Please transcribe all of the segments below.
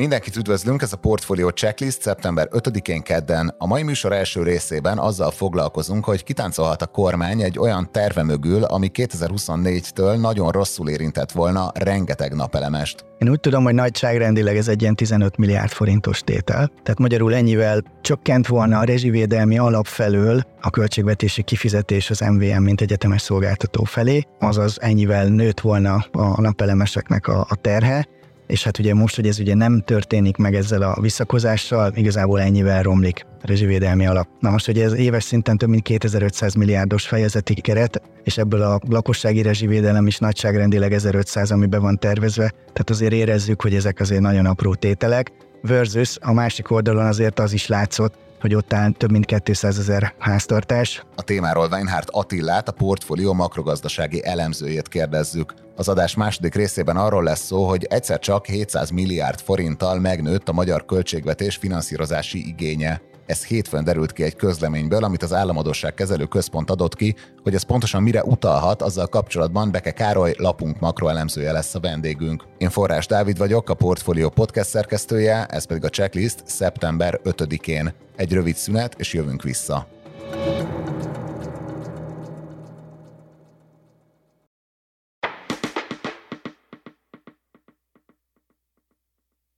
Mindenkit üdvözlünk, ez a Portfolio Checklist szeptember 5-én kedden. A mai műsor első részében azzal foglalkozunk, hogy kitáncolhat a kormány egy olyan terve mögül, ami 2024-től nagyon rosszul érintett volna rengeteg napelemest. Én úgy tudom, hogy nagyságrendileg ez egy ilyen 15 milliárd forintos tétel. Tehát magyarul ennyivel csökkent volna a rezsivédelmi alap felől a költségvetési kifizetés az MVM, mint egyetemes szolgáltató felé, azaz ennyivel nőtt volna a napelemeseknek a, a terhe, és hát ugye most, hogy ez ugye nem történik meg ezzel a visszakozással, igazából ennyivel romlik a rezsivédelmi alap. Na most, hogy ez éves szinten több mint 2500 milliárdos fejezeti keret, és ebből a lakossági rezsivédelem is nagyságrendileg 1500, ami be van tervezve, tehát azért érezzük, hogy ezek azért nagyon apró tételek, versus a másik oldalon azért az is látszott, hogy ott áll több mint 200 ezer háztartás. A témáról Weinhardt Attillát, a portfólió makrogazdasági elemzőjét kérdezzük. Az adás második részében arról lesz szó, hogy egyszer csak 700 milliárd forinttal megnőtt a magyar költségvetés finanszírozási igénye. Ez hétfőn derült ki egy közleményből, amit az Államadóság Kezelő Központ adott ki, hogy ez pontosan mire utalhat, azzal kapcsolatban Beke Károly, lapunk makroelemzője lesz a vendégünk. Én Forrás Dávid vagyok, a Portfolio podcast szerkesztője, ez pedig a checklist szeptember 5-én. Egy rövid szünet, és jövünk vissza.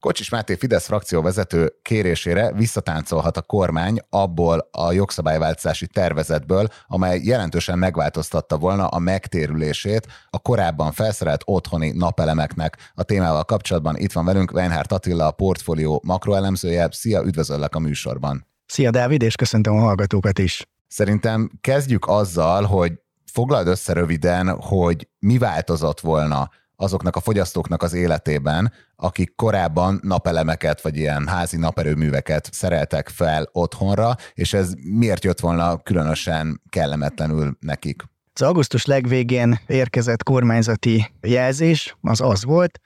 Kocsis Máté Fidesz frakcióvezető kérésére visszatáncolhat a kormány abból a jogszabályváltozási tervezetből, amely jelentősen megváltoztatta volna a megtérülését a korábban felszerelt otthoni napelemeknek. A témával kapcsolatban itt van velünk Weinhardt Attila, a portfólió makroelemzője. Szia, üdvözöllek a műsorban. Szia Dávid, és köszöntöm a hallgatókat is. Szerintem kezdjük azzal, hogy foglald össze röviden, hogy mi változott volna azoknak a fogyasztóknak az életében, akik korábban napelemeket vagy ilyen házi naperőműveket szereltek fel otthonra, és ez miért jött volna különösen kellemetlenül nekik? Az augusztus legvégén érkezett kormányzati jelzés az az volt,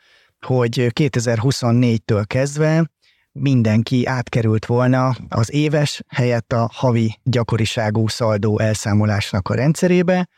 hogy 2024-től kezdve mindenki átkerült volna az éves helyett a havi gyakoriságú szaldó elszámolásnak a rendszerébe,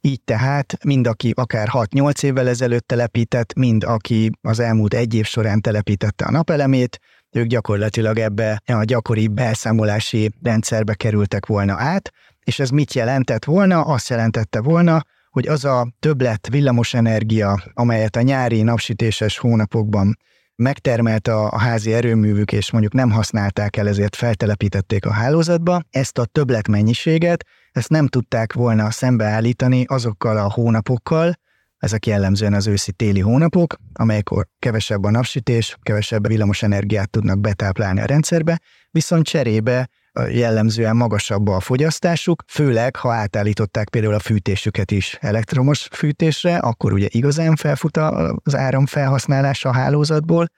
így tehát mind aki akár 6-8 évvel ezelőtt telepített, mind aki az elmúlt egy év során telepítette a napelemét, ők gyakorlatilag ebbe a gyakori belszámolási rendszerbe kerültek volna át, és ez mit jelentett volna? Azt jelentette volna, hogy az a többlet villamosenergia, amelyet a nyári napsütéses hónapokban megtermelt a, házi erőművük, és mondjuk nem használták el, ezért feltelepítették a hálózatba, ezt a többlet mennyiséget ezt nem tudták volna szembeállítani azokkal a hónapokkal, ezek jellemzően az őszi-téli hónapok, amelykor kevesebb a napsütés, kevesebb villamos energiát tudnak betáplálni a rendszerbe, viszont cserébe jellemzően magasabb a fogyasztásuk, főleg ha átállították például a fűtésüket is elektromos fűtésre, akkor ugye igazán felfut az áram felhasználása a hálózatból,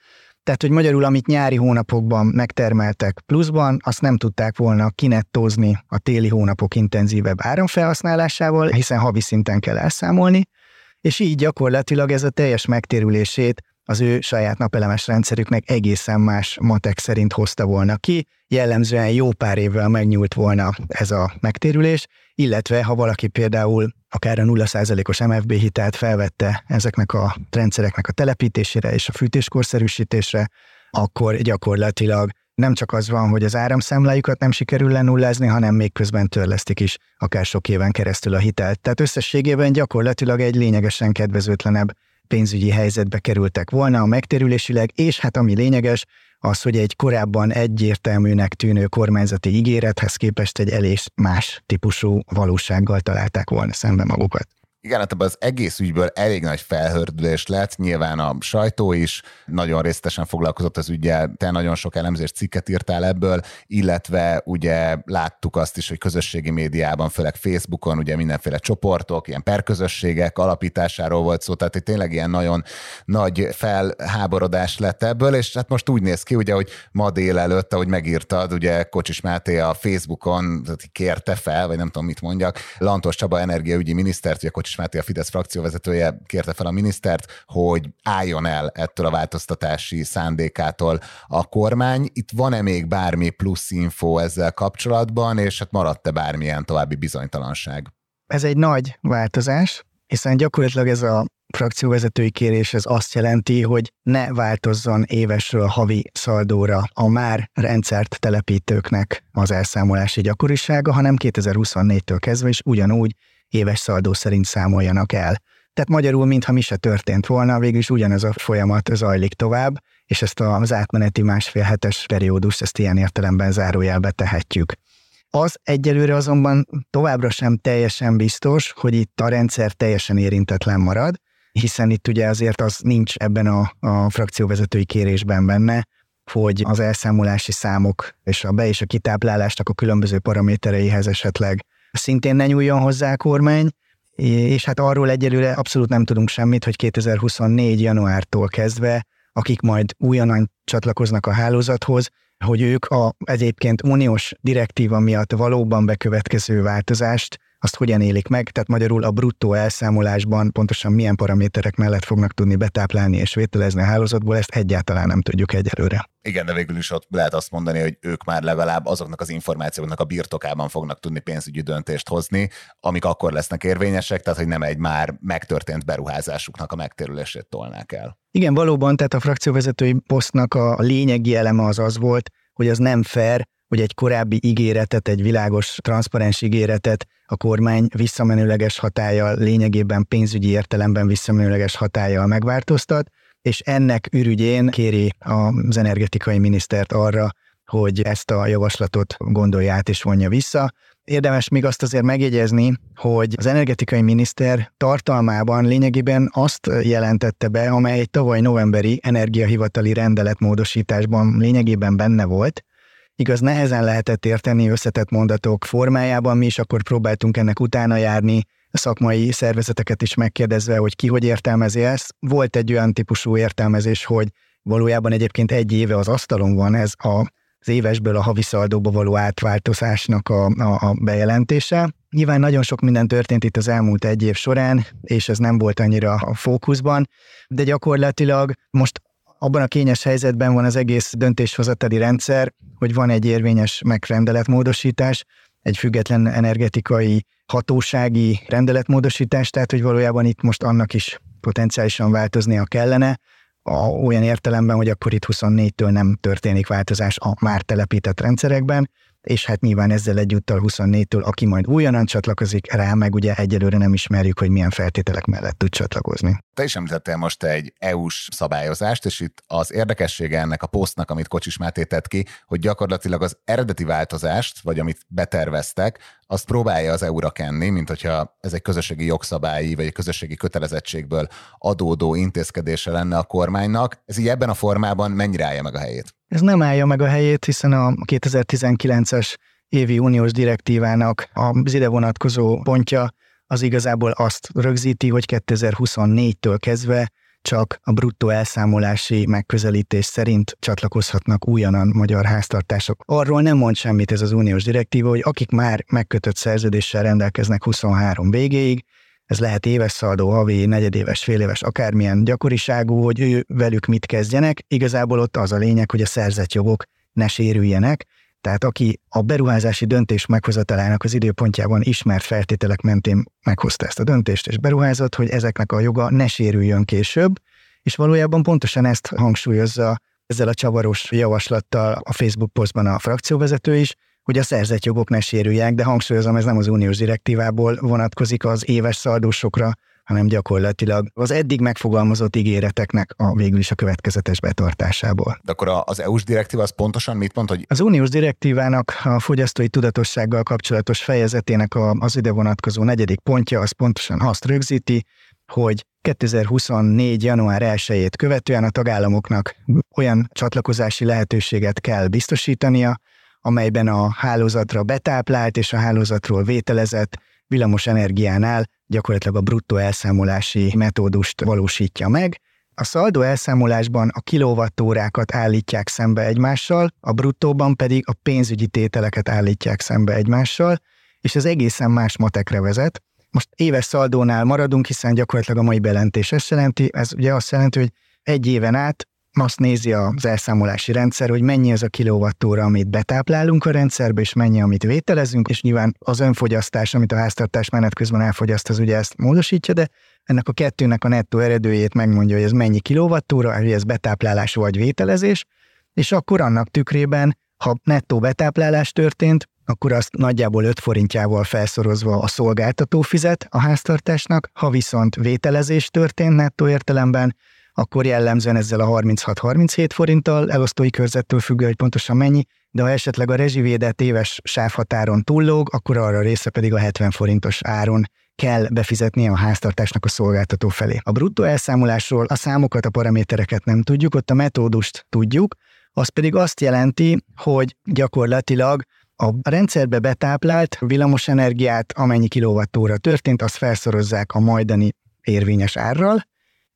tehát, hogy magyarul, amit nyári hónapokban megtermeltek pluszban, azt nem tudták volna kinettozni a téli hónapok intenzívebb áramfelhasználásával, hiszen havi szinten kell elszámolni, és így gyakorlatilag ez a teljes megtérülését az ő saját napelemes rendszerüknek egészen más matek szerint hozta volna ki, jellemzően jó pár évvel megnyúlt volna ez a megtérülés, illetve ha valaki például akár a 0%-os MFB hitelt felvette ezeknek a rendszereknek a telepítésére és a fűtéskorszerűsítésre, akkor gyakorlatilag nem csak az van, hogy az áramszámlájukat nem sikerül lenullázni, hanem még közben törlesztik is akár sok éven keresztül a hitelt. Tehát összességében gyakorlatilag egy lényegesen kedvezőtlenebb pénzügyi helyzetbe kerültek volna a megtérülésileg, és hát ami lényeges, az, hogy egy korábban egyértelműnek tűnő kormányzati ígérethez képest egy elég más típusú valósággal találták volna szembe magukat. Igen, hát az egész ügyből elég nagy felhördülés lett, nyilván a sajtó is nagyon részletesen foglalkozott az ügyel, te nagyon sok elemzés cikket írtál ebből, illetve ugye láttuk azt is, hogy közösségi médiában, főleg Facebookon ugye mindenféle csoportok, ilyen perközösségek alapításáról volt szó, tehát tényleg ilyen nagyon nagy felháborodás lett ebből, és hát most úgy néz ki, ugye, hogy ma délelőtt, ahogy megírtad, ugye Kocsis Máté a Facebookon kérte fel, vagy nem tudom mit mondjak, Lantos Csaba energiaügyi minisztert, ugye Kocsis Kovács Máté, a Fidesz frakcióvezetője kérte fel a minisztert, hogy álljon el ettől a változtatási szándékától a kormány. Itt van-e még bármi plusz info ezzel kapcsolatban, és hát maradt-e bármilyen további bizonytalanság? Ez egy nagy változás, hiszen gyakorlatilag ez a frakcióvezetői kérés ez azt jelenti, hogy ne változzon évesről havi szaldóra a már rendszert telepítőknek az elszámolási gyakorisága, hanem 2024-től kezdve is ugyanúgy éves szaldó szerint számoljanak el. Tehát magyarul, mintha mi se történt volna, végülis ugyanez a folyamat zajlik tovább, és ezt az átmeneti másfél hetes periódust, ezt ilyen értelemben zárójelbe tehetjük. Az egyelőre azonban továbbra sem teljesen biztos, hogy itt a rendszer teljesen érintetlen marad, hiszen itt ugye azért az nincs ebben a, a frakcióvezetői kérésben benne, hogy az elszámolási számok és a be- és a kitáplálásnak a különböző paramétereihez esetleg szintén ne nyúljon hozzá a kormány, és hát arról egyelőre abszolút nem tudunk semmit, hogy 2024. januártól kezdve, akik majd újonnan csatlakoznak a hálózathoz, hogy ők a egyébként uniós direktíva miatt valóban bekövetkező változást azt hogyan élik meg, tehát magyarul a bruttó elszámolásban pontosan milyen paraméterek mellett fognak tudni betáplálni és vételezni a hálózatból, ezt egyáltalán nem tudjuk egyelőre. Igen, de végül is ott lehet azt mondani, hogy ők már legalább azoknak az információknak a birtokában fognak tudni pénzügyi döntést hozni, amik akkor lesznek érvényesek, tehát hogy nem egy már megtörtént beruházásuknak a megtérülését tolnák el. Igen, valóban, tehát a frakcióvezetői posztnak a lényegi eleme az az volt, hogy az nem fair, hogy egy korábbi ígéretet, egy világos, transzparens ígéretet a kormány visszamenőleges hatállyal, lényegében pénzügyi értelemben visszamenőleges hatállyal megváltoztat, és ennek ürügyén kéri az energetikai minisztert arra, hogy ezt a javaslatot gondolja át és vonja vissza. Érdemes még azt azért megjegyezni, hogy az energetikai miniszter tartalmában lényegében azt jelentette be, amely egy tavaly novemberi energiahivatali rendeletmódosításban lényegében benne volt, Igaz, nehezen lehetett érteni összetett mondatok formájában, mi is akkor próbáltunk ennek utána járni, a szakmai szervezeteket is megkérdezve, hogy ki hogy értelmezi ezt. Volt egy olyan típusú értelmezés, hogy valójában egyébként egy éve az asztalon van ez a, az évesből a havi szaldóba való átváltozásnak a, a, a bejelentése. Nyilván nagyon sok minden történt itt az elmúlt egy év során, és ez nem volt annyira a fókuszban, de gyakorlatilag most abban a kényes helyzetben van az egész döntéshozatali rendszer, hogy van egy érvényes megrendeletmódosítás, egy független energetikai hatósági rendeletmódosítás, tehát hogy valójában itt most annak is potenciálisan változnia kellene, a, olyan értelemben, hogy akkor itt 24-től nem történik változás a már telepített rendszerekben, és hát nyilván ezzel egyúttal 24-től, aki majd újonnan csatlakozik rá, meg ugye egyelőre nem ismerjük, hogy milyen feltételek mellett tud csatlakozni. Te is említettél most egy EU-s szabályozást, és itt az érdekessége ennek a posztnak, amit Kocsis Máté tett ki, hogy gyakorlatilag az eredeti változást, vagy amit beterveztek, azt próbálja az EU-ra kenni, mint hogyha ez egy közösségi jogszabályi, vagy egy közösségi kötelezettségből adódó intézkedése lenne a kormánynak. Ez így ebben a formában mennyire állja meg a helyét? Ez nem állja meg a helyét, hiszen a 2019-es évi uniós direktívának az ide vonatkozó pontja az igazából azt rögzíti, hogy 2024-től kezdve csak a bruttó elszámolási megközelítés szerint csatlakozhatnak újonnan magyar háztartások. Arról nem mond semmit ez az uniós direktíva, hogy akik már megkötött szerződéssel rendelkeznek 23 végéig, ez lehet éves szaldó, havi, negyedéves, féléves, akármilyen gyakoriságú, hogy ő velük mit kezdjenek. Igazából ott az a lényeg, hogy a szerzett jogok ne sérüljenek, tehát aki a beruházási döntés meghozatalának az időpontjában ismert feltételek mentén meghozta ezt a döntést és beruházott, hogy ezeknek a joga ne sérüljön később, és valójában pontosan ezt hangsúlyozza ezzel a csavaros javaslattal a Facebook posztban a frakcióvezető is, hogy a szerzett jogok ne sérüljenek, de hangsúlyozom, ez nem az uniós direktívából vonatkozik az éves szaldósokra, hanem gyakorlatilag az eddig megfogalmazott ígéreteknek a végül is a következetes betartásából. De akkor az EU-s direktíva az pontosan mit mond, hogy... Az uniós direktívának a fogyasztói tudatossággal kapcsolatos fejezetének az ide vonatkozó negyedik pontja az pontosan azt rögzíti, hogy 2024. január 1-ét követően a tagállamoknak olyan csatlakozási lehetőséget kell biztosítania, amelyben a hálózatra betáplált és a hálózatról vételezett villamos energiánál gyakorlatilag a bruttó elszámolási metódust valósítja meg. A szaldó elszámolásban a kilovattórákat állítják szembe egymással, a bruttóban pedig a pénzügyi tételeket állítják szembe egymással, és ez egészen más matekre vezet. Most éves szaldónál maradunk, hiszen gyakorlatilag a mai bejelentés ezt jelenti, ez ugye azt jelenti, hogy egy éven át azt nézi az elszámolási rendszer, hogy mennyi az a kilovattóra, amit betáplálunk a rendszerbe, és mennyi, amit vételezünk, és nyilván az önfogyasztás, amit a háztartás menet közben elfogyaszt, az ugye ezt módosítja, de ennek a kettőnek a nettó eredőjét megmondja, hogy ez mennyi kilovattóra, hogy ez betáplálás vagy vételezés, és akkor annak tükrében, ha nettó betáplálás történt, akkor azt nagyjából 5 forintjával felszorozva a szolgáltató fizet a háztartásnak, ha viszont vételezés történt nettó értelemben, akkor jellemzően ezzel a 36-37 forinttal, elosztói körzettől függő, hogy pontosan mennyi, de ha esetleg a rezsivédett éves sávhatáron túllóg, akkor arra része pedig a 70 forintos áron kell befizetnie a háztartásnak a szolgáltató felé. A bruttó elszámolásról a számokat, a paramétereket nem tudjuk, ott a metódust tudjuk, az pedig azt jelenti, hogy gyakorlatilag a rendszerbe betáplált villamosenergiát, amennyi kilovattóra történt, azt felszorozzák a majdani érvényes árral,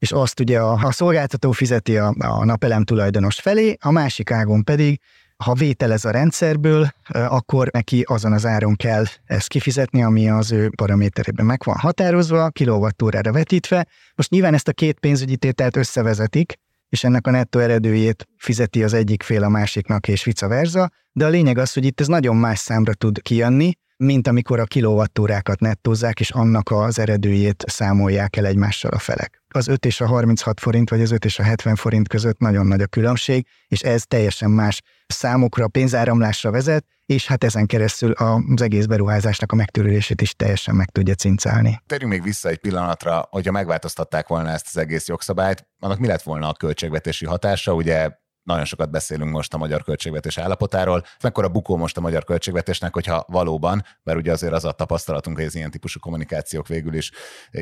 és azt ugye a, a szolgáltató fizeti a, a napelem tulajdonos felé, a másik ágon pedig, ha vételez a rendszerből, akkor neki azon az áron kell ezt kifizetni, ami az ő paraméterében meg van határozva, kilovattórára vetítve. Most nyilván ezt a két pénzügyi tételt összevezetik, és ennek a nettó eredőjét fizeti az egyik fél a másiknak, és vice versa, de a lényeg az, hogy itt ez nagyon más számra tud kijönni, mint amikor a kilovattórákat nettózzák, és annak az eredőjét számolják el egymással a felek. Az 5 és a 36 forint, vagy az 5 és a 70 forint között nagyon nagy a különbség, és ez teljesen más számokra, pénzáramlásra vezet, és hát ezen keresztül az egész beruházásnak a megtörülését is teljesen meg tudja cincálni. Térjünk még vissza egy pillanatra, hogyha megváltoztatták volna ezt az egész jogszabályt, annak mi lett volna a költségvetési hatása? Ugye nagyon sokat beszélünk most a magyar költségvetés állapotáról. Mekkora bukó most a magyar költségvetésnek, hogyha valóban, mert ugye azért az a tapasztalatunk, hogy az ilyen típusú kommunikációk végül is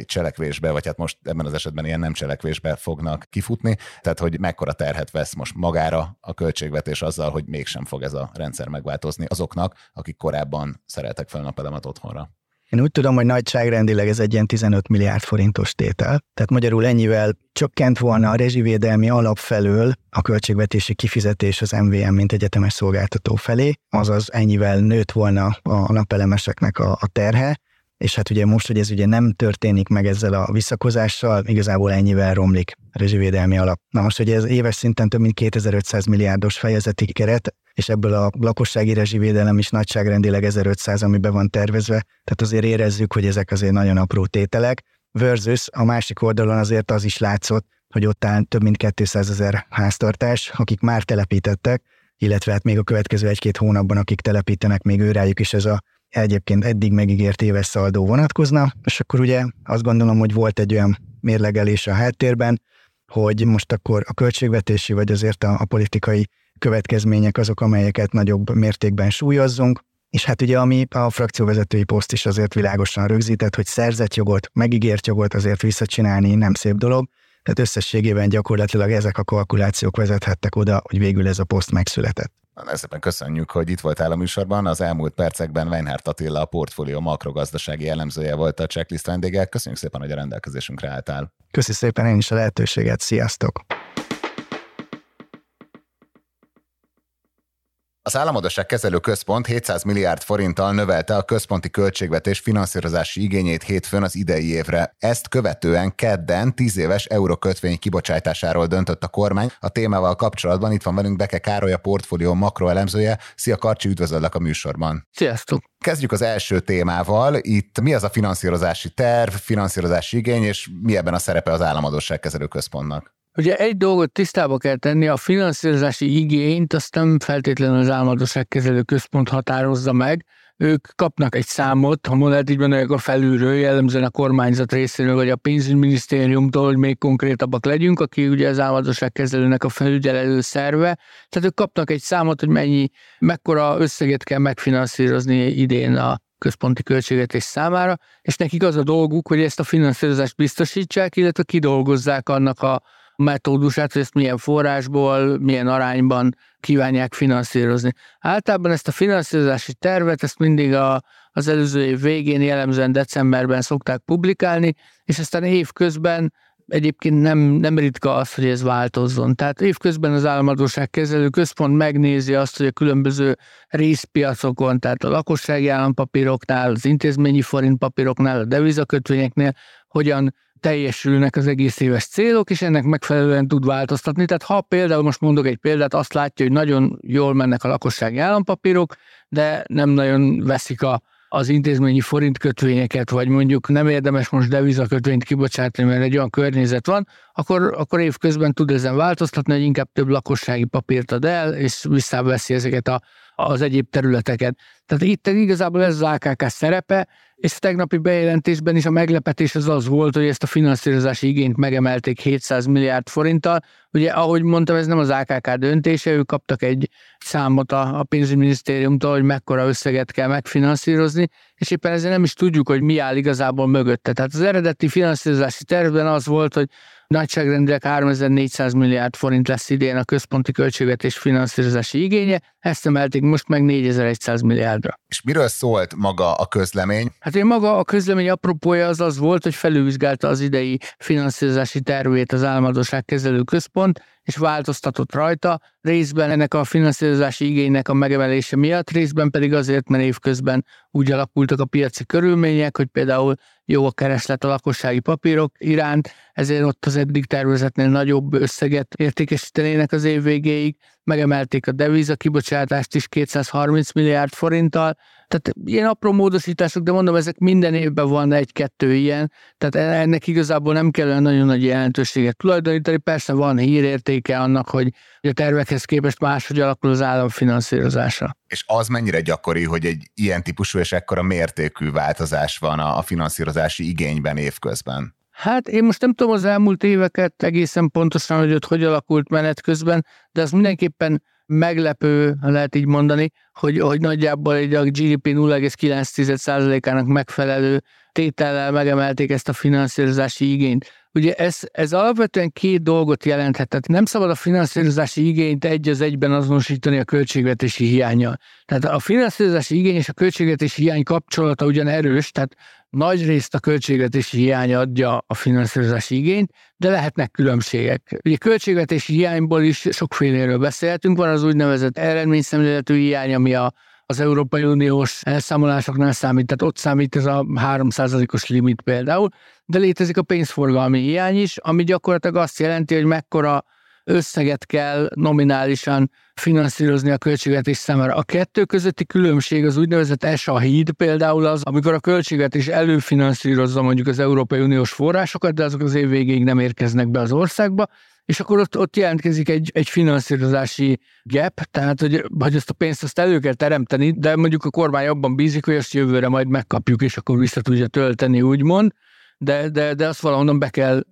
cselekvésbe, vagy hát most ebben az esetben ilyen nem cselekvésbe fognak kifutni. Tehát, hogy mekkora terhet vesz most magára a költségvetés azzal, hogy mégsem fog ez a rendszer megváltozni azoknak, akik korábban szereltek fel napelemet otthonra. Én úgy tudom, hogy nagyságrendileg ez egy ilyen 15 milliárd forintos tétel. Tehát magyarul ennyivel csökkent volna a rezsivédelmi alap felől a költségvetési kifizetés az MVM, mint egyetemes szolgáltató felé, azaz ennyivel nőtt volna a napelemeseknek a, a terhe, és hát ugye most, hogy ez ugye nem történik meg ezzel a visszakozással, igazából ennyivel romlik a rezsivédelmi alap. Na most, hogy ez éves szinten több mint 2500 milliárdos fejezeti keret, és ebből a lakossági rezsivédelem is nagyságrendileg 1500, ami be van tervezve, tehát azért érezzük, hogy ezek azért nagyon apró tételek, versus a másik oldalon azért az is látszott, hogy ott áll több mint 200 ezer háztartás, akik már telepítettek, illetve hát még a következő egy-két hónapban, akik telepítenek, még őrájuk is ez a egyébként eddig megígért éves szaldó vonatkozna, és akkor ugye azt gondolom, hogy volt egy olyan mérlegelés a háttérben, hogy most akkor a költségvetési, vagy azért a, a politikai következmények azok, amelyeket nagyobb mértékben súlyozzunk, és hát ugye ami a frakcióvezetői poszt is azért világosan rögzített, hogy szerzett jogot, megígért jogot azért visszacsinálni nem szép dolog, tehát összességében gyakorlatilag ezek a kalkulációk vezethettek oda, hogy végül ez a poszt megszületett. Nagyon szépen köszönjük, hogy itt voltál a műsorban. Az elmúlt percekben Weinhardt Attila, a portfólió makrogazdasági elemzője volt a checklist vendége. Köszönjük szépen, hogy a rendelkezésünkre álltál. Köszi szépen én is a lehetőséget. Sziasztok! Az Államadosság Kezelő Központ 700 milliárd forinttal növelte a központi költségvetés finanszírozási igényét hétfőn az idei évre. Ezt követően kedden 10 éves eurokötvény kibocsátásáról döntött a kormány. A témával kapcsolatban itt van velünk Beke Károly, a portfólió makroelemzője. Szia Karcsi, üdvözöllek a műsorban. Sziasztok! Kezdjük az első témával. Itt mi az a finanszírozási terv, finanszírozási igény, és mi ebben a szerepe az Államadosság Kezelő Központnak? Ugye egy dolgot tisztába kell tenni, a finanszírozási igényt azt nem feltétlenül az álmodosságkezelő központ határozza meg, ők kapnak egy számot, ha mondhat így van, a felülről, jellemzően a kormányzat részéről, vagy a pénzügyminisztériumtól, hogy még konkrétabbak legyünk, aki ugye az álmodosságkezelőnek a felügyelő szerve. Tehát ők kapnak egy számot, hogy mennyi, mekkora összeget kell megfinanszírozni idén a központi költségvetés számára, és nekik az a dolguk, hogy ezt a finanszírozást biztosítsák, illetve kidolgozzák annak a metódusát, hogy ezt milyen forrásból, milyen arányban kívánják finanszírozni. Általában ezt a finanszírozási tervet, ezt mindig a, az előző év végén, jellemzően decemberben szokták publikálni, és aztán év közben egyébként nem, nem ritka az, hogy ez változzon. Tehát évközben az államadóság kezelő központ megnézi azt, hogy a különböző részpiacokon, tehát a lakossági állampapíroknál, az intézményi forintpapíroknál, a devizakötvényeknél hogyan teljesülnek az egész éves célok, és ennek megfelelően tud változtatni. Tehát ha például most mondok egy példát, azt látja, hogy nagyon jól mennek a lakossági állampapírok, de nem nagyon veszik a az intézményi forintkötvényeket, vagy mondjuk nem érdemes most devizakötvényt kibocsátani, mert egy olyan környezet van, akkor, akkor évközben tud ezen változtatni, hogy inkább több lakossági papírt ad el, és visszaveszi ezeket a, az egyéb területeket. Tehát itt igazából ez az AKK szerepe, és a tegnapi bejelentésben is a meglepetés az az volt, hogy ezt a finanszírozási igényt megemelték 700 milliárd forinttal. Ugye, ahogy mondtam, ez nem az AKK döntése, ők kaptak egy számot a, a pénzügyminisztériumtól, hogy mekkora összeget kell megfinanszírozni, és éppen ezért nem is tudjuk, hogy mi áll igazából mögötte. Tehát az eredeti finanszírozási tervben az volt, hogy nagyságrendileg 3400 milliárd forint lesz idén a központi költségvetés finanszírozási igénye, ezt emelték most meg 4100 milliárdra. És miről szólt maga a közlemény? Hát én maga a közlemény apropója az az volt, hogy felülvizsgálta az idei finanszírozási tervét az államadóság kezelő központ, és változtatott rajta, részben ennek a finanszírozási igénynek a megemelése miatt, részben pedig azért, mert évközben úgy alakultak a piaci körülmények, hogy például jó a kereslet a lakossági papírok iránt, ezért ott az eddig tervezetnél nagyobb összeget értékesítenének az év végéig, megemelték a deviza kibocsátást is 230 milliárd forinttal, tehát ilyen apró módosítások, de mondom, ezek minden évben van egy-kettő ilyen, tehát ennek igazából nem kell nagyon nagy jelentőséget tulajdonítani, persze van hírértéke annak, hogy a tervekhez képest máshogy alakul az állam finanszírozása. És az mennyire gyakori, hogy egy ilyen típusú és ekkora mértékű változás van a finanszírozási igényben évközben? Hát én most nem tudom az elmúlt éveket egészen pontosan, hogy ott hogy alakult menet közben, de az mindenképpen meglepő, lehet így mondani, hogy, hogy nagyjából egy a GDP 0,9%-ának megfelelő tétellel megemelték ezt a finanszírozási igényt. Ugye ez, ez alapvetően két dolgot jelenthet, tehát nem szabad a finanszírozási igényt egy az egyben azonosítani a költségvetési hiányjal. Tehát a finanszírozási igény és a költségvetési hiány kapcsolata ugyan erős, tehát nagy részt a költségvetési hiány adja a finanszírozási igényt, de lehetnek különbségek. Ugye költségvetési hiányból is sokféléről beszélhetünk, van az úgynevezett eredményszemléletű hiány, ami a az Európai Uniós elszámolásoknál számít, tehát ott számít ez a 3%-os limit például, de létezik a pénzforgalmi hiány is, ami gyakorlatilag azt jelenti, hogy mekkora összeget kell nominálisan finanszírozni a költségvetés számára. A kettő közötti különbség az úgynevezett ESA híd például az, amikor a költségvetés előfinanszírozza mondjuk az Európai Uniós forrásokat, de azok az év végéig nem érkeznek be az országba, és akkor ott, ott jelentkezik egy, egy finanszírozási gap, tehát hogy, hogy ezt a pénzt azt elő kell teremteni, de mondjuk a kormány abban bízik, hogy ezt jövőre majd megkapjuk, és akkor vissza tudja tölteni, úgymond, de, de, de azt valahonnan be kell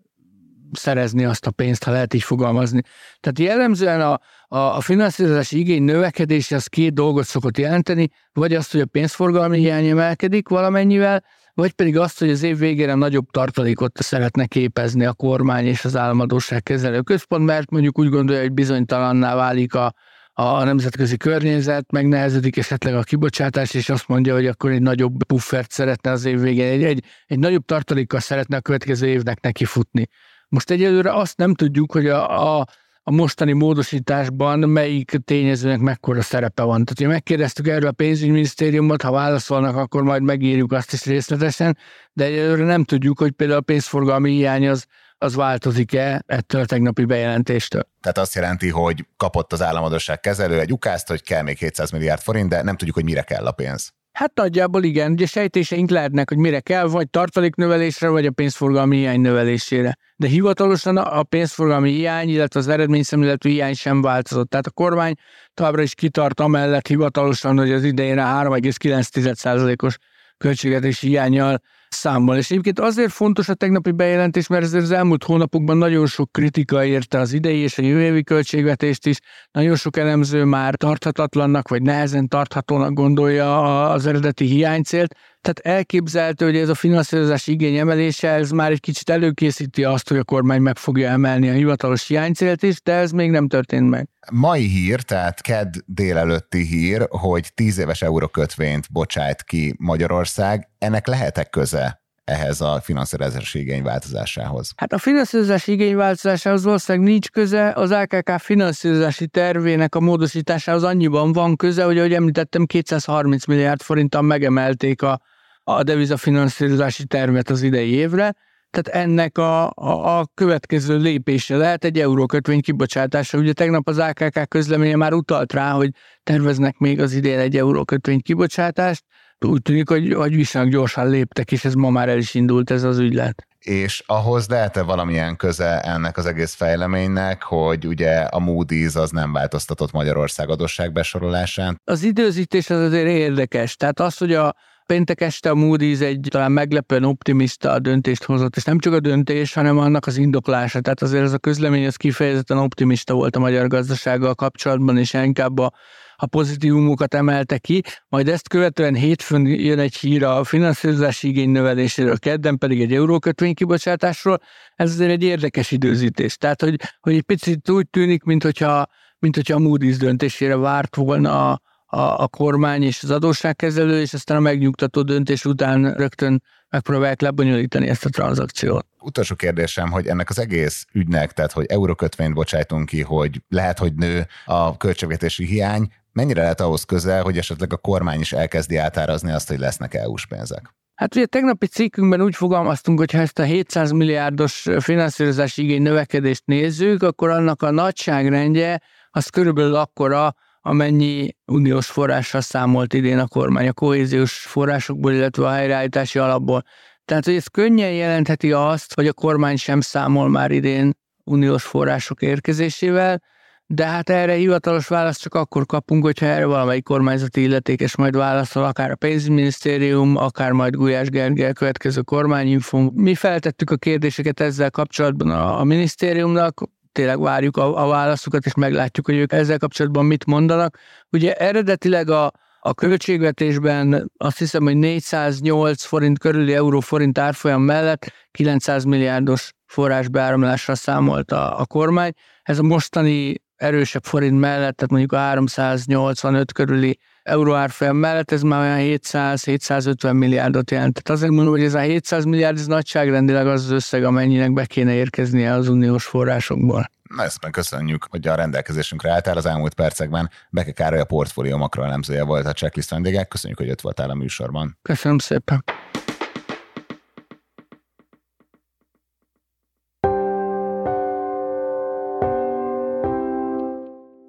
szerezni azt a pénzt, ha lehet így fogalmazni. Tehát jellemzően a, a, a finanszírozási igény növekedése az két dolgot szokott jelenteni, vagy azt, hogy a pénzforgalmi hiány emelkedik valamennyivel, vagy pedig azt, hogy az év végére nagyobb tartalékot szeretne képezni a kormány és az államadóság kezelő központ, mert mondjuk úgy gondolja, hogy bizonytalanná válik a, a nemzetközi környezet, megnehezedik esetleg a kibocsátás, és azt mondja, hogy akkor egy nagyobb puffert szeretne az év végén, egy, egy, egy nagyobb tartalékkal szeretne a következő évnek neki futni. Most egyelőre azt nem tudjuk, hogy a, a, a mostani módosításban melyik tényezőnek mekkora szerepe van. Tehát, hogy megkérdeztük erről a pénzügyminisztériumot, ha válaszolnak, akkor majd megírjuk azt is részletesen, de egyelőre nem tudjuk, hogy például a pénzforgalmi hiány az, az változik-e ettől a tegnapi bejelentéstől. Tehát azt jelenti, hogy kapott az államadosság kezelő egy ukázt, hogy kell még 700 milliárd forint, de nem tudjuk, hogy mire kell a pénz. Hát nagyjából igen, ugye sejtéseink lehetnek, hogy mire kell, vagy tartaléknövelésre, vagy a pénzforgalmi hiány növelésére. De hivatalosan a pénzforgalmi hiány, illetve az eredményszemléletű hiány sem változott. Tehát a kormány továbbra is kitart amellett hivatalosan, hogy az idejére 3,9%-os költségvetési hiányjal számmal. És egyébként azért fontos a tegnapi bejelentés, mert ezért az elmúlt hónapokban nagyon sok kritika érte az idei és a jövő évi költségvetést is. Nagyon sok elemző már tarthatatlannak, vagy nehezen tarthatónak gondolja az eredeti hiánycélt. Tehát elképzelhető, hogy ez a finanszírozási igény emelése, ez már egy kicsit előkészíti azt, hogy a kormány meg fogja emelni a hivatalos hiánycélt is, de ez még nem történt meg. Mai hír, tehát KED délelőtti hír, hogy 10 éves eurókötvényt bocsájt ki Magyarország. Ennek lehetek köze ehhez a finanszírozási igény változásához? Hát a finanszírozási igény változásához valószínűleg nincs köze, az AKK finanszírozási tervének a módosításához annyiban van köze, hogy ahogy említettem, 230 milliárd forinttal megemelték a, a devizafinanszírozási tervet az idei évre, tehát ennek a, a, a következő lépése lehet egy eurókötvény kibocsátása. Ugye tegnap az AKK közleménye már utalt rá, hogy terveznek még az idén egy eurókötvény kibocsátást, úgy tűnik, hogy, hogy viszonylag gyorsan léptek, és ez ma már el is indult ez az ügylet. És ahhoz lehet-e valamilyen köze ennek az egész fejleménynek, hogy ugye a Moody's az nem változtatott Magyarország adósságbesorolásán? Az időzítés az azért érdekes. Tehát az, hogy a péntek este a Moody's egy talán meglepően optimista döntést hozott, és nem csak a döntés, hanem annak az indoklása. Tehát azért ez a közlemény az kifejezetten optimista volt a magyar gazdasággal kapcsolatban, és inkább a a pozitívumokat emelte ki, majd ezt követően hétfőn jön egy hír a finanszírozási igény növeléséről, kedden pedig egy eurókötvény kibocsátásról. Ez azért egy érdekes időzítés. Tehát, hogy, hogy egy picit úgy tűnik, mint hogyha, mint hogyha a Moody's döntésére várt volna a, a, a kormány és az adósságkezelő, és aztán a megnyugtató döntés után rögtön megpróbálják lebonyolítani ezt a tranzakciót. Utolsó kérdésem, hogy ennek az egész ügynek, tehát hogy eurókötvényt bocsájtunk ki, hogy lehet, hogy nő a költségvetési hiány, mennyire lehet ahhoz közel, hogy esetleg a kormány is elkezdi átárazni azt, hogy lesznek EU-s pénzek? Hát ugye tegnapi cikkünkben úgy fogalmaztunk, hogy ha ezt a 700 milliárdos finanszírozási igény növekedést nézzük, akkor annak a nagyságrendje az körülbelül akkora, amennyi uniós forrással számolt idén a kormány, a kohéziós forrásokból, illetve a helyreállítási alapból. Tehát, hogy ez könnyen jelentheti azt, hogy a kormány sem számol már idén uniós források érkezésével, de hát erre hivatalos választ csak akkor kapunk, hogyha erre valamelyik kormányzati illetékes majd válaszol, akár a pénzügyminisztérium, akár majd Gulyás Gergely következő kormányinfo. Mi feltettük a kérdéseket ezzel kapcsolatban a minisztériumnak, tényleg várjuk a, a válaszukat, és meglátjuk, hogy ők ezzel kapcsolatban mit mondanak. Ugye eredetileg a, a költségvetésben azt hiszem, hogy 408 forint körüli euró-forint árfolyam mellett 900 milliárdos forrásbeáramlásra számolt a, a kormány. Ez a mostani erősebb forint mellett, tehát mondjuk a 385 körüli euróárfolyam mellett, ez már olyan 700-750 milliárdot jelent. Tehát azért mondom, hogy ez a 700 milliárd, ez nagyságrendileg az az összeg, amennyinek be kéne érkeznie az uniós forrásokból. Na ezt köszönjük, hogy a rendelkezésünkre álltál az elmúlt percekben. Beke Károly a portfólió makroelemzője volt a checklist vendége. Köszönjük, hogy ott voltál a műsorban. Köszönöm szépen.